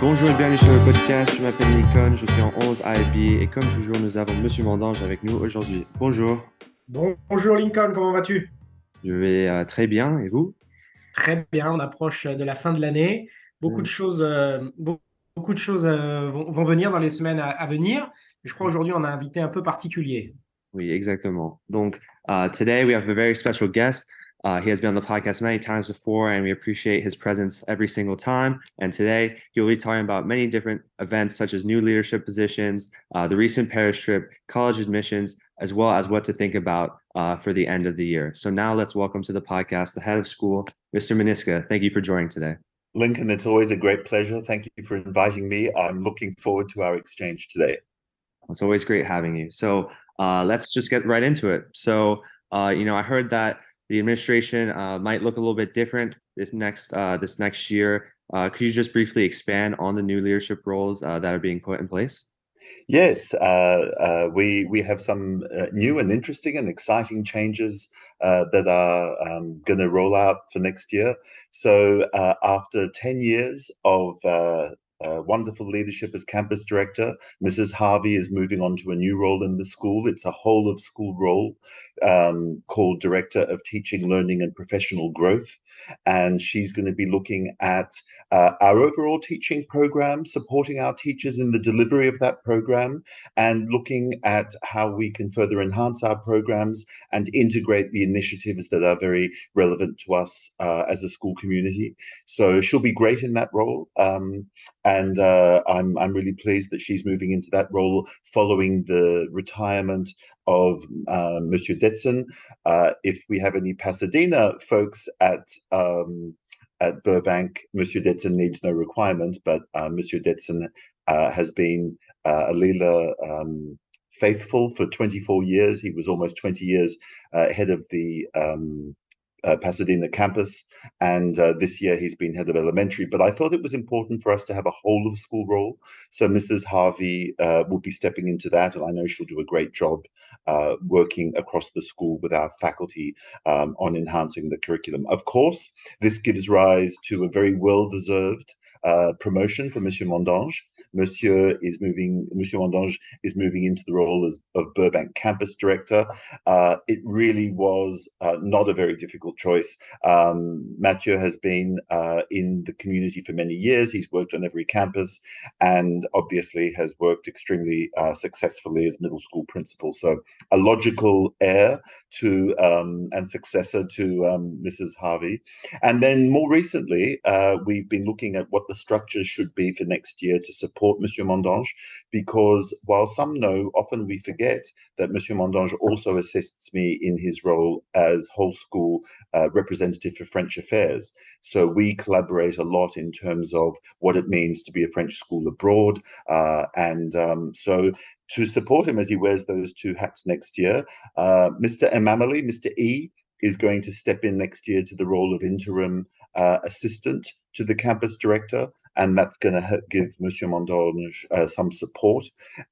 Bonjour et bienvenue sur le podcast. Je m'appelle Nikon, je suis en 11 IB et comme toujours, nous avons Monsieur Mandange avec nous aujourd'hui. Bonjour. Bonjour Lincoln, comment vas-tu? Je vais euh, très bien et vous? Très bien, on approche de la fin de l'année. Beaucoup Mm. de choses, euh, be- beaucoup de choses euh, vont, vont venir dans les semaines à, à venir. Je crois aujourd'hui on a un invité un peu particulier. Oui, exactement. Donc, uh, today we have a very special guest. Uh, he has been on the podcast many times before, and we appreciate his presence every single time. And today he will be talking about many different events, such as new leadership positions, uh, the recent Paris trip, college admissions, as well as what to think about uh, for the end of the year. So now let's welcome to the podcast the head of school, Mr. Maniska. Thank you for joining today. Lincoln, it's always a great pleasure. Thank you for inviting me. I'm looking forward to our exchange today. It's always great having you. So uh, let's just get right into it. So, uh, you know, I heard that the administration uh, might look a little bit different this next uh, this next year. Uh, could you just briefly expand on the new leadership roles uh, that are being put in place? Yes, uh, uh, we we have some new and interesting and exciting changes that are um, going to roll out for next year. So after ten years of wonderful leadership as campus director, Mrs. Harvey is moving on to a new role in the school. It's a whole of school role um, called Director of Teaching, Learning, and Professional Growth, and she's going to be looking at uh, our overall teaching program, supporting our teachers in the delivery of that program, and looking at how we can further enhance our programs and integrate the initiatives that are very relevant to us uh, as a school community. So she'll be great in that role, um, and uh, I'm I'm really pleased that she's moving into that role following the retirement of uh, Monsieur Detson. Uh, if we have any Pasadena folks at um, at Burbank, Monsieur Detson needs no requirement, but uh, Monsieur Detson uh, has been uh, a Lila um, faithful for 24 years. He was almost 20 years head of the um, uh, Pasadena campus, and uh, this year he's been head of elementary. But I thought it was important for us to have a whole of school role. So Mrs. Harvey uh, will be stepping into that, and I know she'll do a great job uh, working across the school with our faculty um, on enhancing the curriculum. Of course, this gives rise to a very well-deserved uh, promotion for Monsieur Mondange. Monsieur is moving. Monsieur Mondange is moving into the role as of Burbank campus director. Uh, it really was uh, not a very difficult choice. Um, Mathieu has been uh, in the community for many years. He's worked on every campus, and obviously has worked extremely uh, successfully as middle school principal. So a logical heir to um, and successor to um, Mrs. Harvey. And then more recently, we've been looking at what the structure should be for next year to support Monsieur Mondange, because while some know, often we forget that Monsieur Mondange also assists me in his role as whole school uh, representative for French affairs. So we collaborate a lot in terms of what it means to be a French school abroad. Uh, and um, so to support him as he wears those two hats next year, uh, Mr. Emamali, Mr. E, is going to step in next year to the role of interim uh, assistant to the campus director, and that's going to give Monsieur Mondange uh, some support.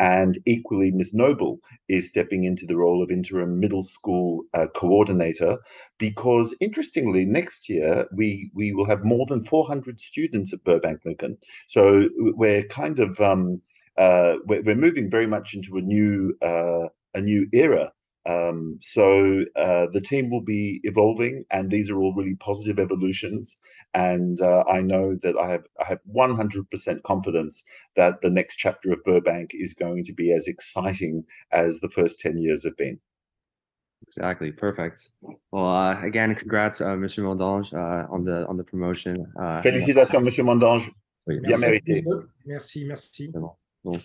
And equally, Ms. Noble is stepping into the role of interim middle school uh, coordinator, because interestingly, next year we we will have more than 400 students at Burbank Lincoln. So we're kind of um, uh, we're, we're moving very much into a new uh, a new era um, so uh, the team will be evolving, and these are all really positive evolutions. And uh, I know that I have I have 100% confidence that the next chapter of Burbank is going to be as exciting as the first 10 years have been. Exactly, perfect. Well, uh, again, congrats, uh, Monsieur Mondange, uh, on the on the promotion. Uh, Félicitations, Monsieur Mondange. oui, Bien Merci, mérité. merci, merci. Exactement. Donc,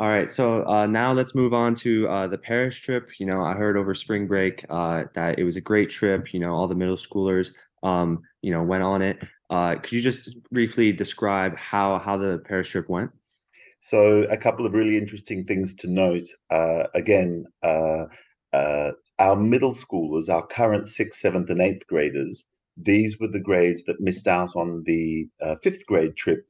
all right, so uh, now let's move on to uh, the Paris trip. You know, I heard over spring break uh, that it was a great trip. You know, all the middle schoolers, um, you know, went on it. Uh, could you just briefly describe how how the Paris trip went? So, a couple of really interesting things to note. Uh, again, uh, our middle schoolers, our current sixth, seventh, and eighth graders, these were the grades that missed out on the fifth grade trip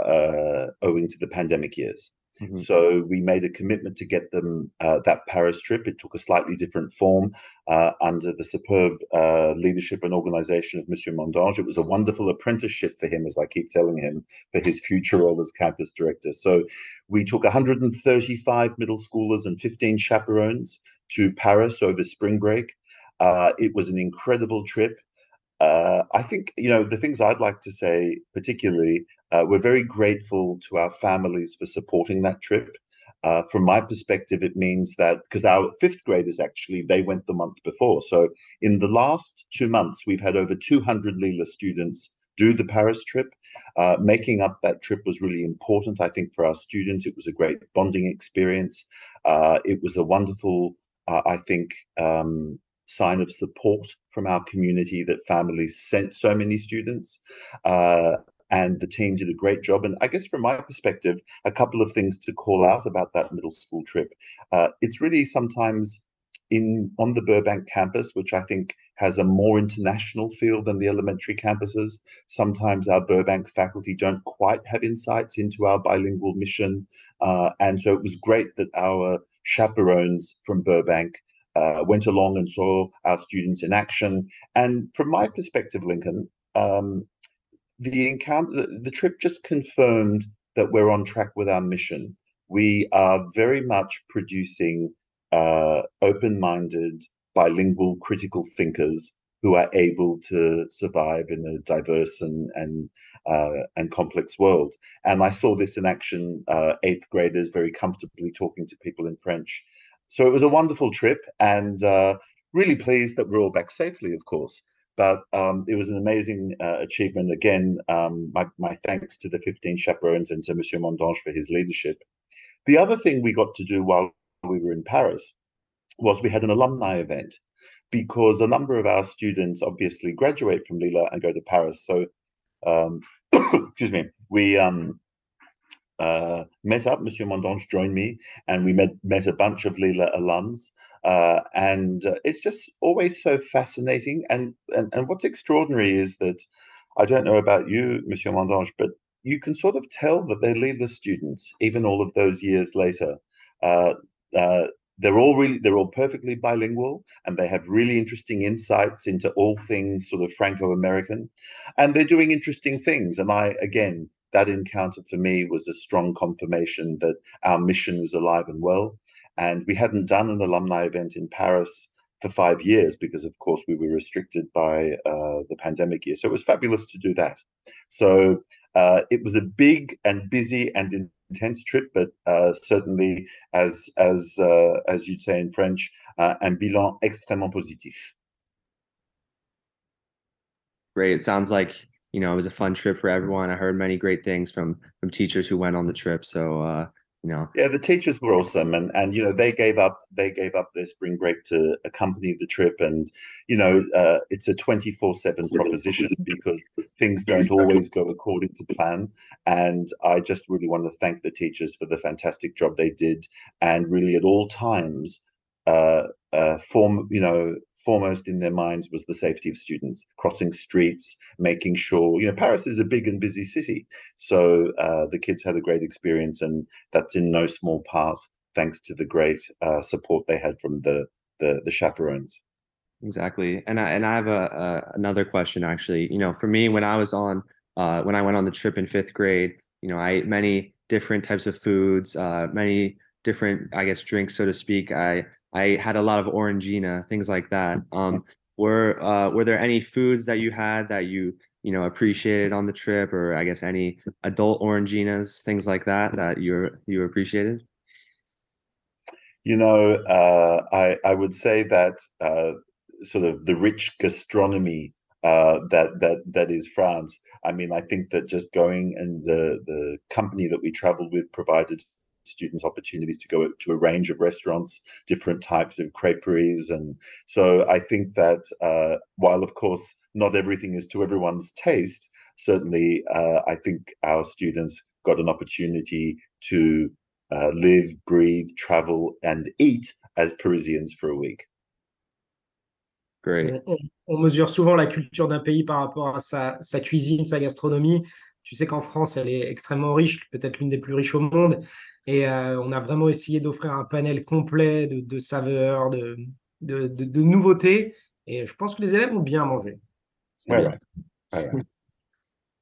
owing to the pandemic years. Mm-hmm. So we made a commitment to get them uh, that Paris trip. It took a slightly different form uh, under the superb uh, leadership and organization of Monsieur Mondange. It was a wonderful apprenticeship for him, as I keep telling him, for his future role as campus director. So we took 135 middle schoolers and 15 chaperones to Paris over spring break. Uh, it was an incredible trip. Uh, I think you know the things I'd like to say, particularly, uh, we're very grateful to our families for supporting that trip. Uh, from my perspective, it means that because our fifth graders actually they went the month before, so in the last two months we've had over 200 Lila students do the Paris trip. Uh, making up that trip was really important, I think, for our students. It was a great bonding experience. Uh, it was a wonderful, uh, I think, um, sign of support from our community that families sent so many students. Uh, and the team did a great job. And I guess from my perspective, a couple of things to call out about that middle school trip. Uh, it's really sometimes in on the Burbank campus, which I think has a more international feel than the elementary campuses. Sometimes our Burbank faculty don't quite have insights into our bilingual mission. Uh, and so it was great that our chaperones from Burbank uh, went along and saw our students in action. And from my perspective, Lincoln, um, the encounter, the, the trip just confirmed that we're on track with our mission. We are very much producing uh, open-minded, bilingual, critical thinkers who are able to survive in a diverse and and uh, and complex world. And I saw this in action. Uh, eighth graders very comfortably talking to people in French, so it was a wonderful trip and uh, really pleased that we're all back safely, of course. But um, it was an amazing uh, achievement. Again, um, my, my thanks to the 15 chaperones and to Monsieur Mondange for his leadership. The other thing we got to do while we were in Paris was we had an alumni event because a number of our students obviously graduate from Lila and go to Paris. So, um, excuse me, we um, uh, met up. Monsieur Mondange joined me, and we met met a bunch of Lila alums. Uh, and uh, it's just always so fascinating. And, and and what's extraordinary is that I don't know about you, Monsieur Mondange, but you can sort of tell that they're Lila students, even all of those years later. Uh, uh, they're all really they're all perfectly bilingual and they have really interesting insights into all things sort of franco-american and they're doing interesting things and i again that encounter for me was a strong confirmation that our mission is alive and well. And we hadn't done an alumni event in Paris for five years because, of course, we were restricted by uh, the pandemic year. So it was fabulous to do that. So uh, it was a big and busy and intense trip, but uh, certainly, as as uh, as you'd say in French, uh, un bilan extrêmement positif. Great. It sounds like you know, it was a fun trip for everyone. I heard many great things from from teachers who went on the trip. So uh, you know. Yeah, the teachers were awesome and and you know, they gave up they gave up their spring break to accompany the trip and you know, uh, it's a 24/7 proposition because things don't always go according to plan and I just really want to thank the teachers for the fantastic job they did and really at all times uh, uh, form, you know, foremost in their minds was the safety of students crossing streets making sure you know paris is a big and busy city. So uh, the kids had a great experience and that's in no small part thanks to the great uh, support they had from the, the the, chaperones. Exactly. And i and i have a, a, another question actually. You know for me when i was on uh, when i went on the trip in fifth grade you know i ate many different types of foods uh, many different i guess drinks so to speak. I I had a lot of orangina, things like that. Um, were uh, were there any foods that you had that you you know appreciated on the trip, or I guess any adult oranginas, things like that that you you appreciated? You know, uh, I I would say that uh, sort of the rich gastronomy uh, that that that is France. I mean, I think that just going and the the company that we traveled with provided students opportunities to go to a range of restaurants, different types of creperies. And so I think that uh, while, of course, not everything is to everyone's taste, certainly uh, I think our students got an opportunity to uh, live, breathe, travel, and eat as Parisians for a week. Great. On, on, mesure souvent la culture d'un pays par rapport à sa, sa cuisine, sa gastronomie. Tu sais qu'en France, elle est extrêmement riche, peut-être l'une des plus riches au monde. Et on a vraiment essayé d'offrir un panel complet de, saveurs, de, de, nouveautés. Et je pense que les élèves ont bien mangé. Ouais,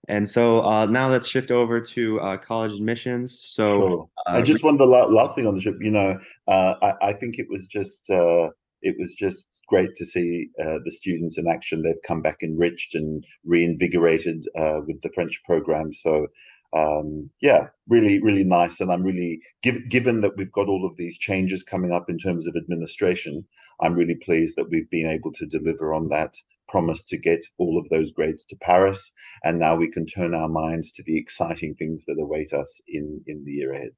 And so uh, now let's shift over to uh, college admissions. So sure. uh, I just want the last thing on the trip. You know, uh, I, I, think it was just uh, it was just great to see uh, the students in action. They've come back enriched and reinvigorated with the French program. So um, yeah, really, really nice. And I'm really give, given that we've got all of these changes coming up in terms of administration, I'm really pleased that we've been able to deliver on that promise to get all of those grades to Paris. And now we can turn our minds to the exciting things that await us in in the year ahead.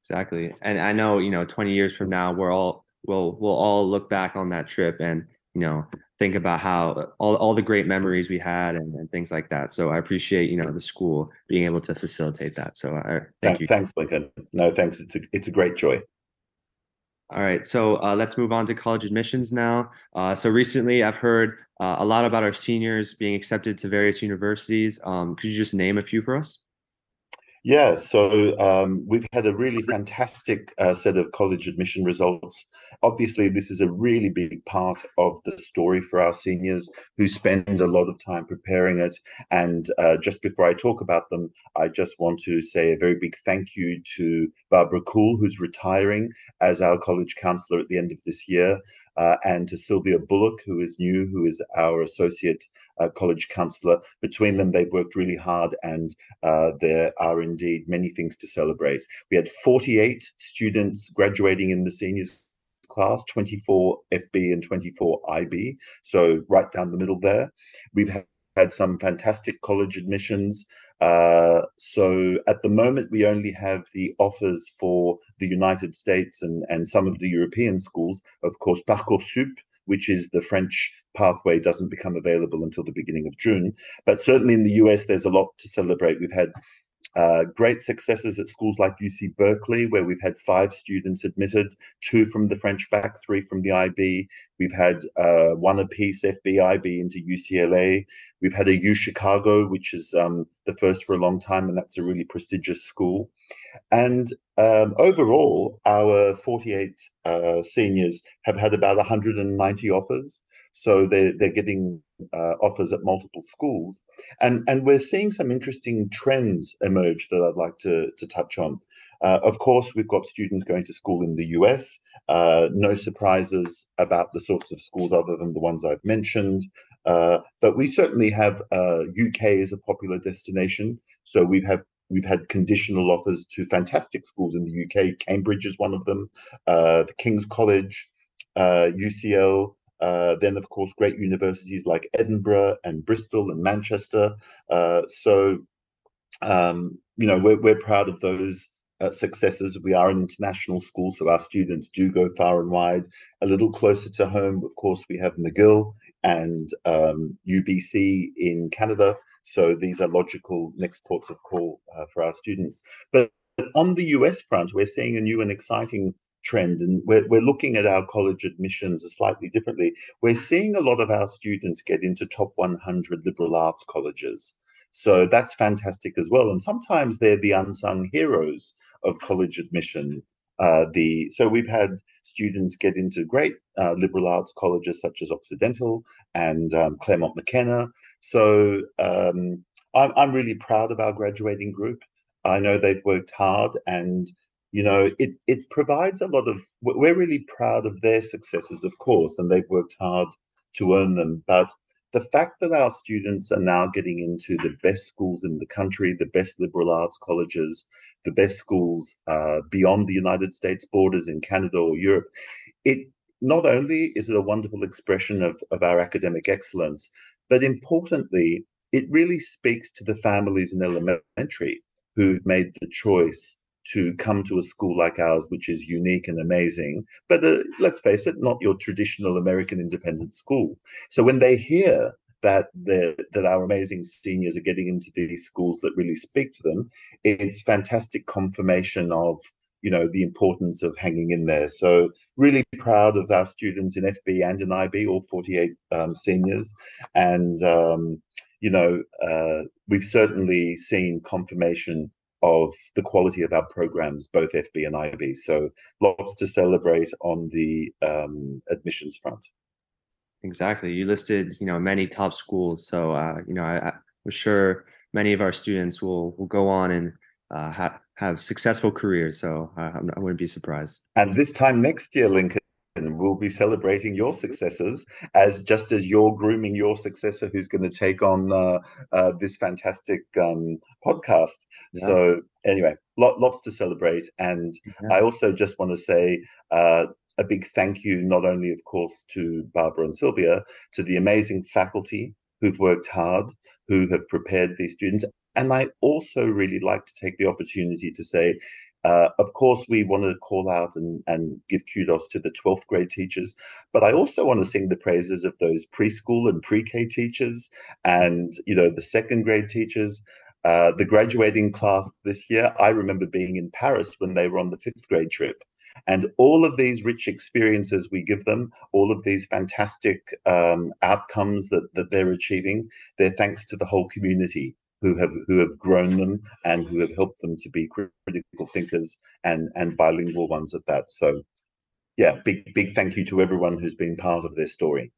Exactly. And I know, you know, 20 years from now, we're all we'll we'll all look back on that trip and you know think about how all, all the great memories we had and, and things like that. So i appreciate you know the school being able to facilitate that. So i thank you. thanks lincoln. No thanks. It's a, it's a great joy. All right, so uh, let's move on to college admissions now. Uh, so recently, I've heard uh, a lot about our seniors being accepted to various universities. Um, could you just name a few for us? Yeah, so um, we've had a really fantastic uh, set of college admission results. Obviously, this is a really big part of the story for our seniors who spend a lot of time preparing it. And uh, just before I talk about them, I just want to say a very big thank you to Barbara Cool, who's retiring as our college counselor at the end of this year uh, and to Sylvia Bullock, who is new, who is our associate uh, college counselor. Between them, they've worked really hard, and uh, there are indeed many things to celebrate. We had 48 students graduating in the seniors class 24 FB and 24 IB, so right down the middle there. We've had had some fantastic college admissions. Uh, so at the moment, we only have the offers for the United States and, and some of the European schools. Of course, Parcoursup, which is the French pathway, doesn't become available until the beginning of June. But certainly in the US, there's a lot to celebrate. We've had uh, great successes at schools like UC Berkeley, where we've had five students admitted, two from the French bac, three from the IB. We've had uh, one apiece FBIB into UCLA. We've had a U Chicago, which is um, the first for a long time, and that's a really prestigious school. And um, overall, our 48 uh, seniors have had about 190 offers. So they're, they're getting uh, offers at multiple schools. And, and we're seeing some interesting trends emerge that I'd like to, to touch on. Uh, of course, we've got students going to school in the US. Uh, no surprises about the sorts of schools other than the ones I've mentioned. Uh, but we certainly have UK uh, as a popular destination. So we have we've had conditional offers to fantastic schools in the UK. Cambridge is one of them. Uh, the King's College, UCL, uh, then, of course, great universities like Edinburgh and Bristol and Manchester. Uh, so, um, you know, we're, we're proud of those uh, successes. We are an international school, so our students do go far and wide. A little closer to home, of course, we have McGill and um, UBC in Canada. So these are logical next ports of call uh, for our students. But on the US front, we're seeing a new and exciting trend and we're, we're looking at our college admissions slightly differently we're seeing a lot of our students get into top 100 liberal arts colleges so that's fantastic as well and sometimes they're the unsung heroes of college admission uh, the so we've had students get into great uh, liberal arts colleges such as Occidental and um, Claremont McKenna. So um, I'm, I'm really proud of our graduating group. I know they've worked hard and you know, it it provides a lot of. We're really proud of their successes, of course, and they've worked hard to earn them. But the fact that our students are now getting into the best schools in the country, the best liberal arts colleges, the best schools uh, beyond the United States borders in Canada or Europe, it not only is it a wonderful expression of, of our academic excellence, but importantly, it really speaks to the families in elementary who've made the choice to come to a school like ours, which is unique and amazing. But uh, let's face it, not your traditional American independent school. So when they hear that that our amazing seniors are getting into these schools that really speak to them, it's fantastic confirmation of you know the importance of hanging in there. So really proud of our students in FB and in IB, all 48 um, seniors, and um, you know, uh, we've certainly seen confirmation of the quality of our programs, both FB and IB. So lots to celebrate on the um, admissions front. Exactly. You listed, you know, many top schools. So, uh, you know, I, I'm sure many of our students will will go on and uh, have have successful careers. So uh, I wouldn't be surprised. And this time next year, Lincoln, we'll be celebrating your successes as just as you're grooming your successor who's going to take on uh, uh, this fantastic um, podcast. Yeah. So anyway, lot, lots to celebrate. And yeah. I also just want to say uh, a big thank you, not only, of course, to Barbara and Sylvia, to the amazing faculty who've worked hard, who have prepared these students. And I also really like to take the opportunity to say, uh, of course, we want to call out and, and give kudos to the 12th grade teachers, but I also want to sing the praises of those preschool and pre-K teachers and, you know, the second grade teachers. Uh, the graduating class this year, I remember being in Paris when they were on the fifth grade trip. And all of these rich experiences we give them, all of these fantastic um, outcomes that, that they're achieving, they're thanks to the whole community who have who have grown them and who have helped them to be critical thinkers and and bilingual ones at that. So, yeah, big big thank you to everyone who's been part of this story.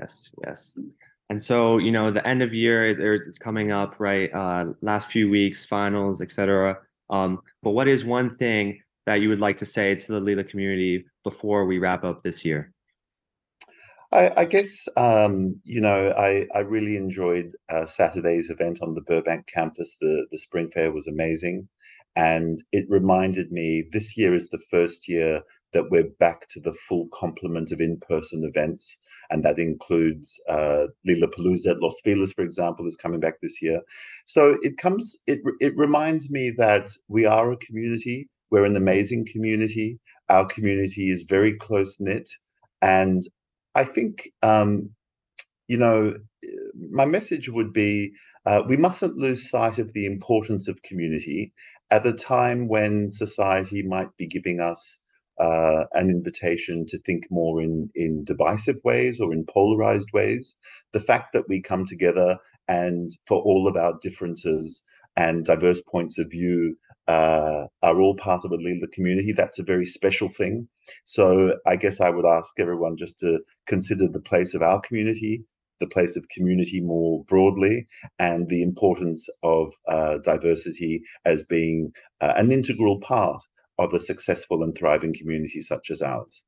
Yes, yes. And so, you know, the end of year is coming up, right? Uh, last few weeks, finals, etc. Um, but what is one thing that you would like to say to the Lila community before we wrap up this year? I, I guess um, you know I, I really enjoyed uh, Saturday's event on the Burbank campus. The the spring fair was amazing, and it reminded me this year is the first year that we're back to the full complement of in-person events, and that includes uh, Lila Palooza at Los Feliz, for example, is coming back this year. So it comes it it reminds me that we are a community we're an amazing community. Our community is very close knit. And I think, um, you know, my message would be uh, we mustn't lose sight of the importance of community at a time when society might be giving us uh, an invitation to think more in, in divisive ways or in polarized ways. The fact that we come together and for all of our differences and diverse points of view, uh, are all part of a Lila community. That's a very special thing. So I guess I would ask everyone just to consider the place of our community, the place of community more broadly, and the importance of uh, diversity as being uh, an integral part of a successful and thriving community such as ours.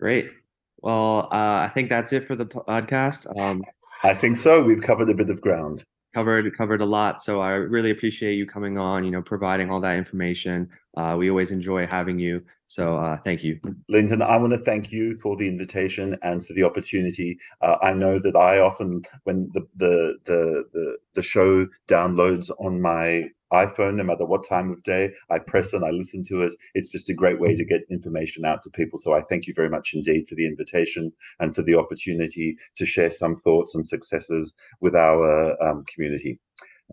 Great. Well, uh, I think that's it for the podcast. Um, I think so. We've covered a bit of ground covered covered a lot. So I really appreciate you coming on. You know, providing all that information. Uh, we always enjoy having you. So uh, thank you, Lincoln. I want to thank you for the invitation and for the opportunity. Uh, I know that I often, when the the the the, the show downloads on my iPhone, no matter what time of day, I press and I listen to it. It's just a great way to get information out to people. So I thank you very much indeed for the invitation and for the opportunity to share some thoughts and successes with our um, community.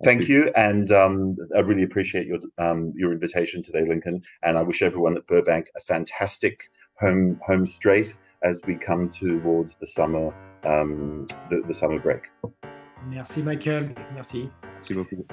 Thank you, and um, I really appreciate your um, your invitation today, Lincoln. And I wish everyone at Burbank a fantastic home home straight as we come towards the summer um, the, the summer break. Merci, Michael. Merci. Merci beaucoup.